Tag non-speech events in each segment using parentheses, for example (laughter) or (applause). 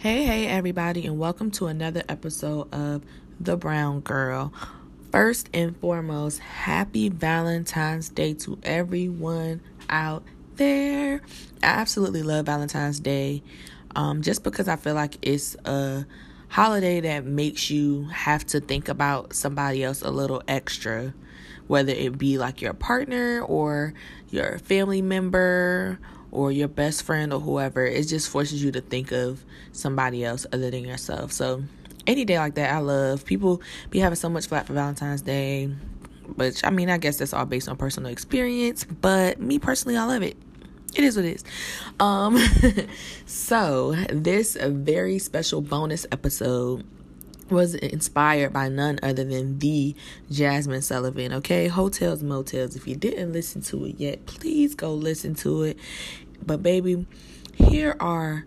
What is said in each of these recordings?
Hey, hey, everybody, and welcome to another episode of The Brown Girl. First and foremost, happy Valentine's Day to everyone out there. I absolutely love Valentine's Day um, just because I feel like it's a holiday that makes you have to think about somebody else a little extra, whether it be like your partner or your family member or your best friend or whoever, it just forces you to think of somebody else other than yourself. So, any day like that, I love. People be having so much flat for Valentine's Day, which I mean, I guess that's all based on personal experience, but me personally, I love it. It is what it is. Um, (laughs) so this very special bonus episode was inspired by none other than the Jazmine Sullivan. Okay, Heaux Tales Mo' Tales. If you didn't listen to it yet, please go listen to it. But baby, here are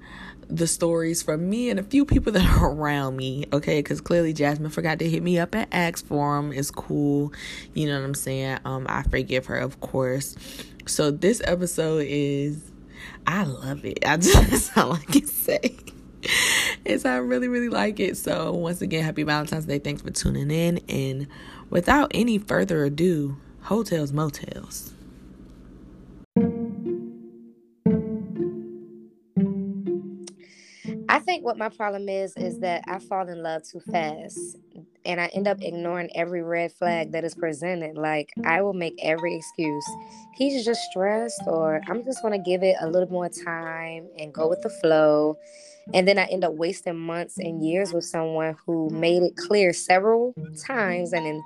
the stories from me and a few people (laughs) that are around me, okay? Because clearly Jazmine forgot to hit me up and ask for them. It's cool, you know what I'm saying? Um, I forgive her, of course. So this episode is, I love it. I (laughs) just all I can say is I really, really like it. So once again, happy Valentine's Day. Thanks for tuning in. And without any further ado, Heaux Tales, Mo' Tales. I think what my problem is is that I fall in love too fast and I end up ignoring every red flag that is presented. Like I will make every excuse. He's just stressed or I'm just going to give it a little more time and go with the flow and then I end up wasting months and years with someone who made it clear several times and in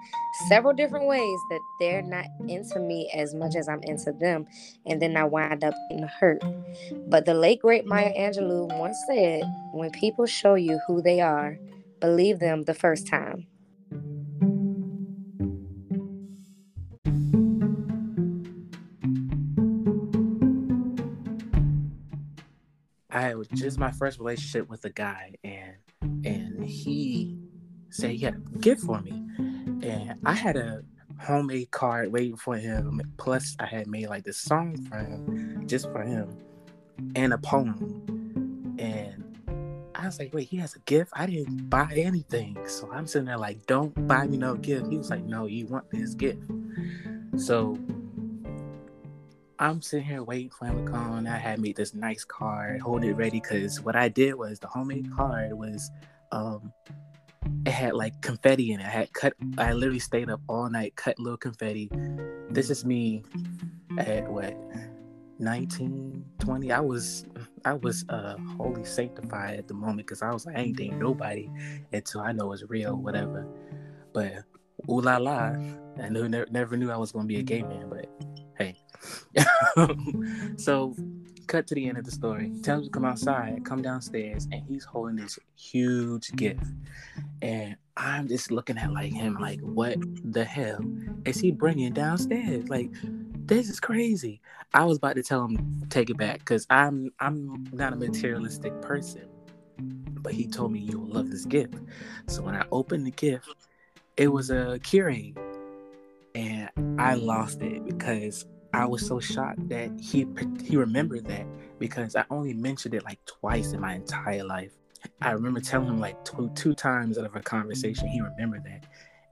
several different ways that they're not into me as much as I'm into them. And then I wind up getting hurt. But the late great Maya Angelou once said, when people show you who they are, believe them the first time. I was just my first relationship with a guy, and and he said he had a gift for me, and I had a homemade card waiting for him. Plus, I had made like this song for him, just for him, and a poem. And I was like, wait, he has a gift? I didn't buy anything. So I'm sitting there like, don't buy me no gift. He was like, no, you want this gift. So I'm sitting here waiting for him to come. I had made this nice card, hold it ready, because what I did was the homemade card was um it had like confetti in it. I had cut I literally stayed up all night, cut little confetti. This is me at what 19, 20. I was I was uh sanctified at the moment because I was like, I ain't dating nobody until I know it's real, whatever. But ooh la la, I knew never, never knew I was gonna be a gay man, but. (laughs) so cut to the end of the story. He tells him to come outside, come downstairs, and he's holding this huge gift. And I'm just looking at like him, like, what the hell is he bringing downstairs? Like, this is crazy. I was about to tell him take it back because I'm I'm not a materialistic person, but he told me you'll love this gift. So when I opened the gift, it was a Keurig, and I lost it because I was so shocked that he he remembered that because I only mentioned it like twice in my entire life. I remember telling him like two two times out of a conversation he remembered that,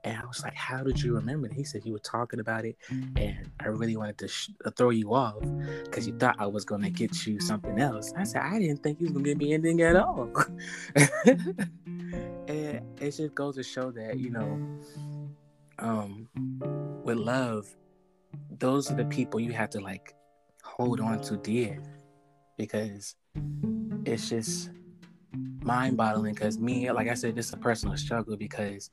and I was like, "How did you remember?" That? He said you were talking about it, and I really wanted to sh- uh, throw you off because you thought I was gonna get you something else. I said I didn't think you was gonna get me anything at all, (laughs) and it just goes to show that you know, um, with love those are the people you have to like hold on to dear because it's just mind boggling because me like i said this is a personal struggle because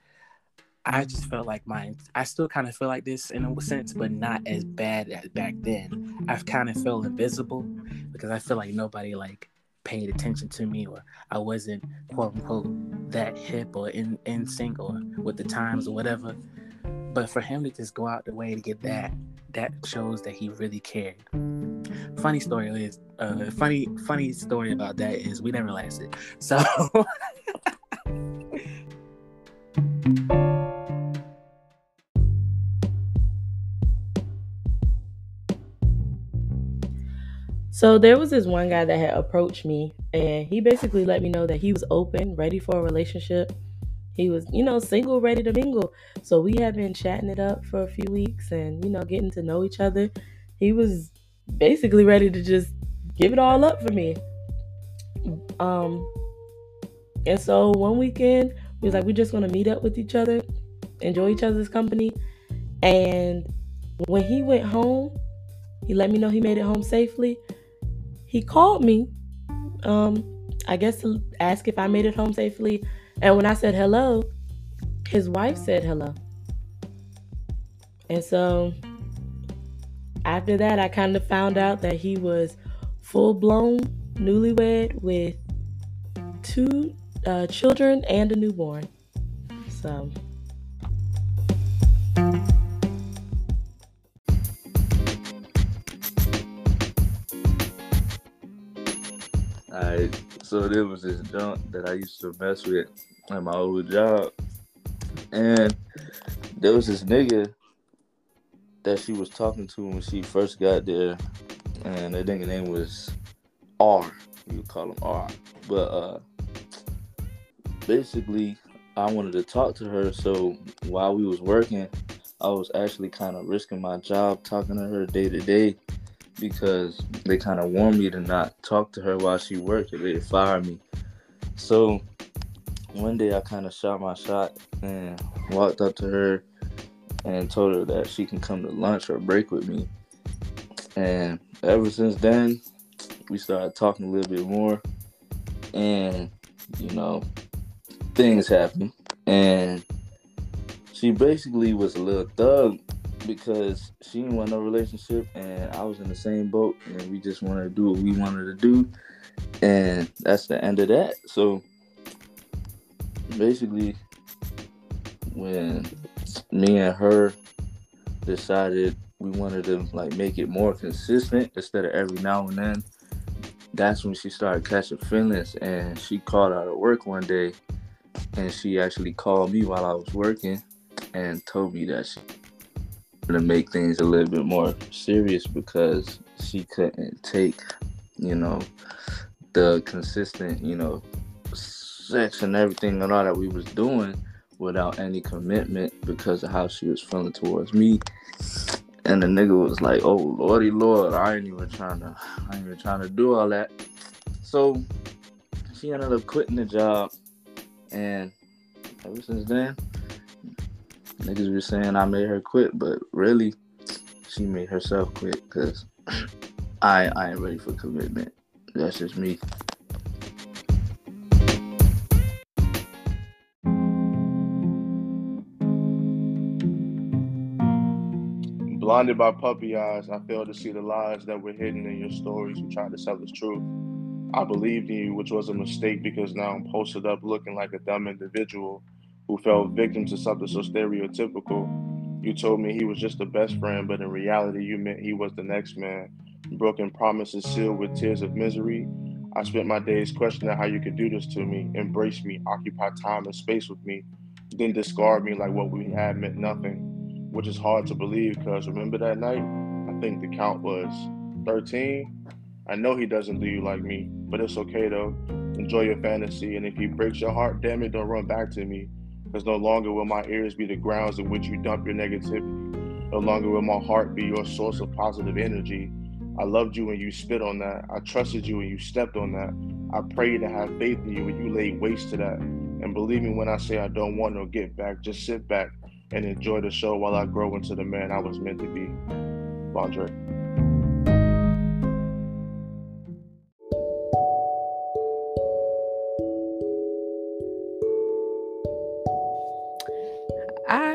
i just felt like mine i still kind of feel like this in a sense but not as bad as back then. I've kind of felt invisible because i feel like nobody like paid attention to me or i wasn't quote unquote that hip or in in sync or with the times or whatever but for him to just go out the way to get that that shows that he really cared. Funny story is uh funny funny story about that is we never lasted. So (laughs) So there was this one guy that had approached me, and he basically let me know that he was open, ready for a relationship. He was, you know, single, ready to mingle. So we had been chatting it up for a few weeks and, you know, getting to know each other. He was basically ready to just give it all up for me. Um, and so one weekend, we was like, we're just gonna meet up with each other, enjoy each other's company. And when he went home, he let me know he made it home safely. He called me, um, I guess to ask if I made it home safely. And when I said hello, his wife said hello. And so after that, I kind of found out that he was full blown newlywed with two uh, children and a newborn. So. Alright, so there was this junk that I used to mess with at my old job, and there was this nigga that she was talking to when she first got there, and that nigga name was R. You call him R, but uh, basically, I wanted to talk to her. So while we was working, I was actually kind of risking my job talking to her day to day because they kind of warned me to not talk to her while she worked or they'd fire me. So one day I kind of shot my shot and walked up to her and told her that she can come to lunch or break with me. And ever since then, we started talking a little bit more. And, you know, things happened. And she basically was a little thug because she didn't want no relationship and I was in the same boat and we just wanted to do what we wanted to do and that's the end of that. So basically when me and her decided we wanted to like make it more consistent instead of every now and then, that's when she started catching feelings and she called out of work one day and she actually called me while I was working and told me that she to make things a little bit more serious because she couldn't take, you know, the consistent, you know, sex and everything and all that we was doing without any commitment because of how she was feeling towards me. And the nigga was like, "Oh lordy lord, I ain't even trying to, I ain't even trying to do all that." So she ended up quitting the job, and ever since then, niggas were saying I made her quit, but really, she made herself quit because I I ain't ready for commitment. That's just me. Blinded by puppy eyes, I failed to see the lies that were hidden in your stories you tried to sell as truth. I believed in you, which was a mistake because now I'm posted up looking like a dumb individual who fell victim to something so stereotypical. You told me he was just the best friend, but in reality, you meant he was the next man. Broken promises sealed with tears of misery. I spent my days questioning how you could do this to me, embrace me, occupy time and space with me, then discard me like what we had meant nothing, which is hard to believe because remember that night? I think the count was 13. I know he doesn't do you like me, but it's okay though. Enjoy your fantasy, and if he breaks your heart, damn it, don't run back to me because no longer will my ears be the grounds in which you dump your negativity. No longer will my heart be your source of positive energy. I loved you when you spit on that. I trusted you when you stepped on that. I prayed to have faith in you when you laid waste to that. And believe me when I say I don't want no get back, just sit back and enjoy the show while I grow into the man I was meant to be. Bondre.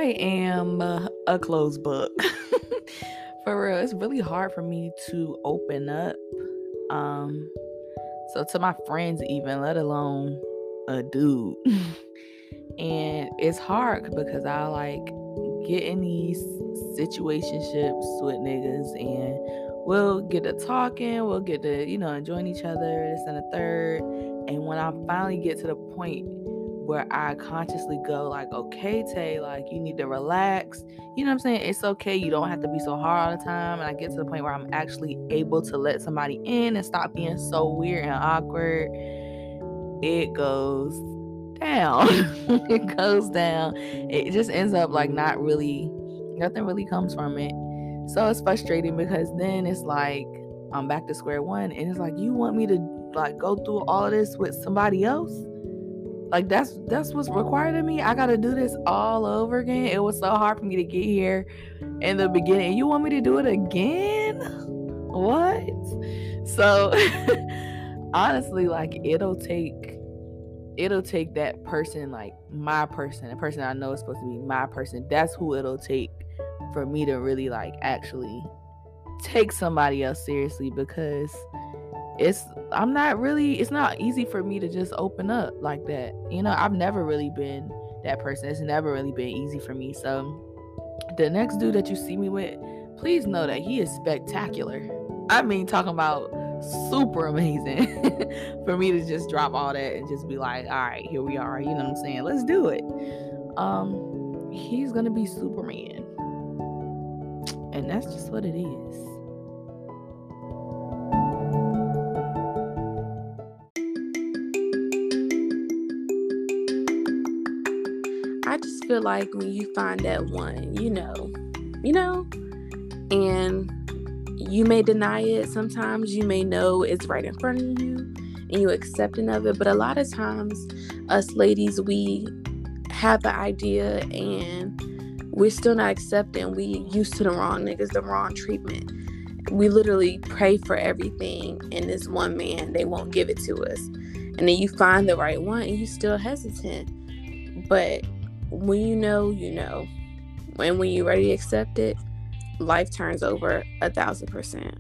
Am a closed book. (laughs) for real, it's really hard for me to open up. Um, so to my friends, even let alone a dude. (laughs) and it's hard because I like get in these situationships with niggas and we'll get to talking, we'll get to, you know, enjoying each other, this and the third. And when I finally get to the point where I consciously go like, okay, Tay, like you need to relax. You know what I'm saying? It's okay. You don't have to be so hard all the time. And I get to the point where I'm actually able to let somebody in and stop being so weird and awkward. It goes down. (laughs) it goes down. It just ends up like not really, nothing really comes from it. So it's frustrating because then it's like I'm back to square one, and it's like you want me to like go through all this with somebody else. Like that's that's what's required of me. I gotta do this all over again. It was so hard for me to get here in the beginning. You want me to do it again? What? So (laughs) honestly, like it'll take it'll take that person, like my person, the person I know is supposed to be my person. That's who it'll take for me to really like actually take somebody else seriously because it's I'm not really it's not easy for me to just open up like that. You know, I've never really been that person. It's never really been easy for me. So the next dude that you see me with, please know that he is spectacular. I mean talking about super amazing (laughs) for me to just drop all that and just be like, all right, here we are. You know what I'm saying? Let's do it. Um, he's gonna be Superman. And that's just what it is. I just feel like when you find that one, you know, you know, and you may deny it. Sometimes you may know it's right in front of you and you accepting of it. But a lot of times, us ladies, we have the idea and we're still not accepting. We used to the wrong niggas, the wrong treatment. We literally pray for everything, and this one man, they won't give it to us. And then you find the right one, and you still hesitant. But when you know, you know. And when you're ready to accept it, life turns over a thousand percent.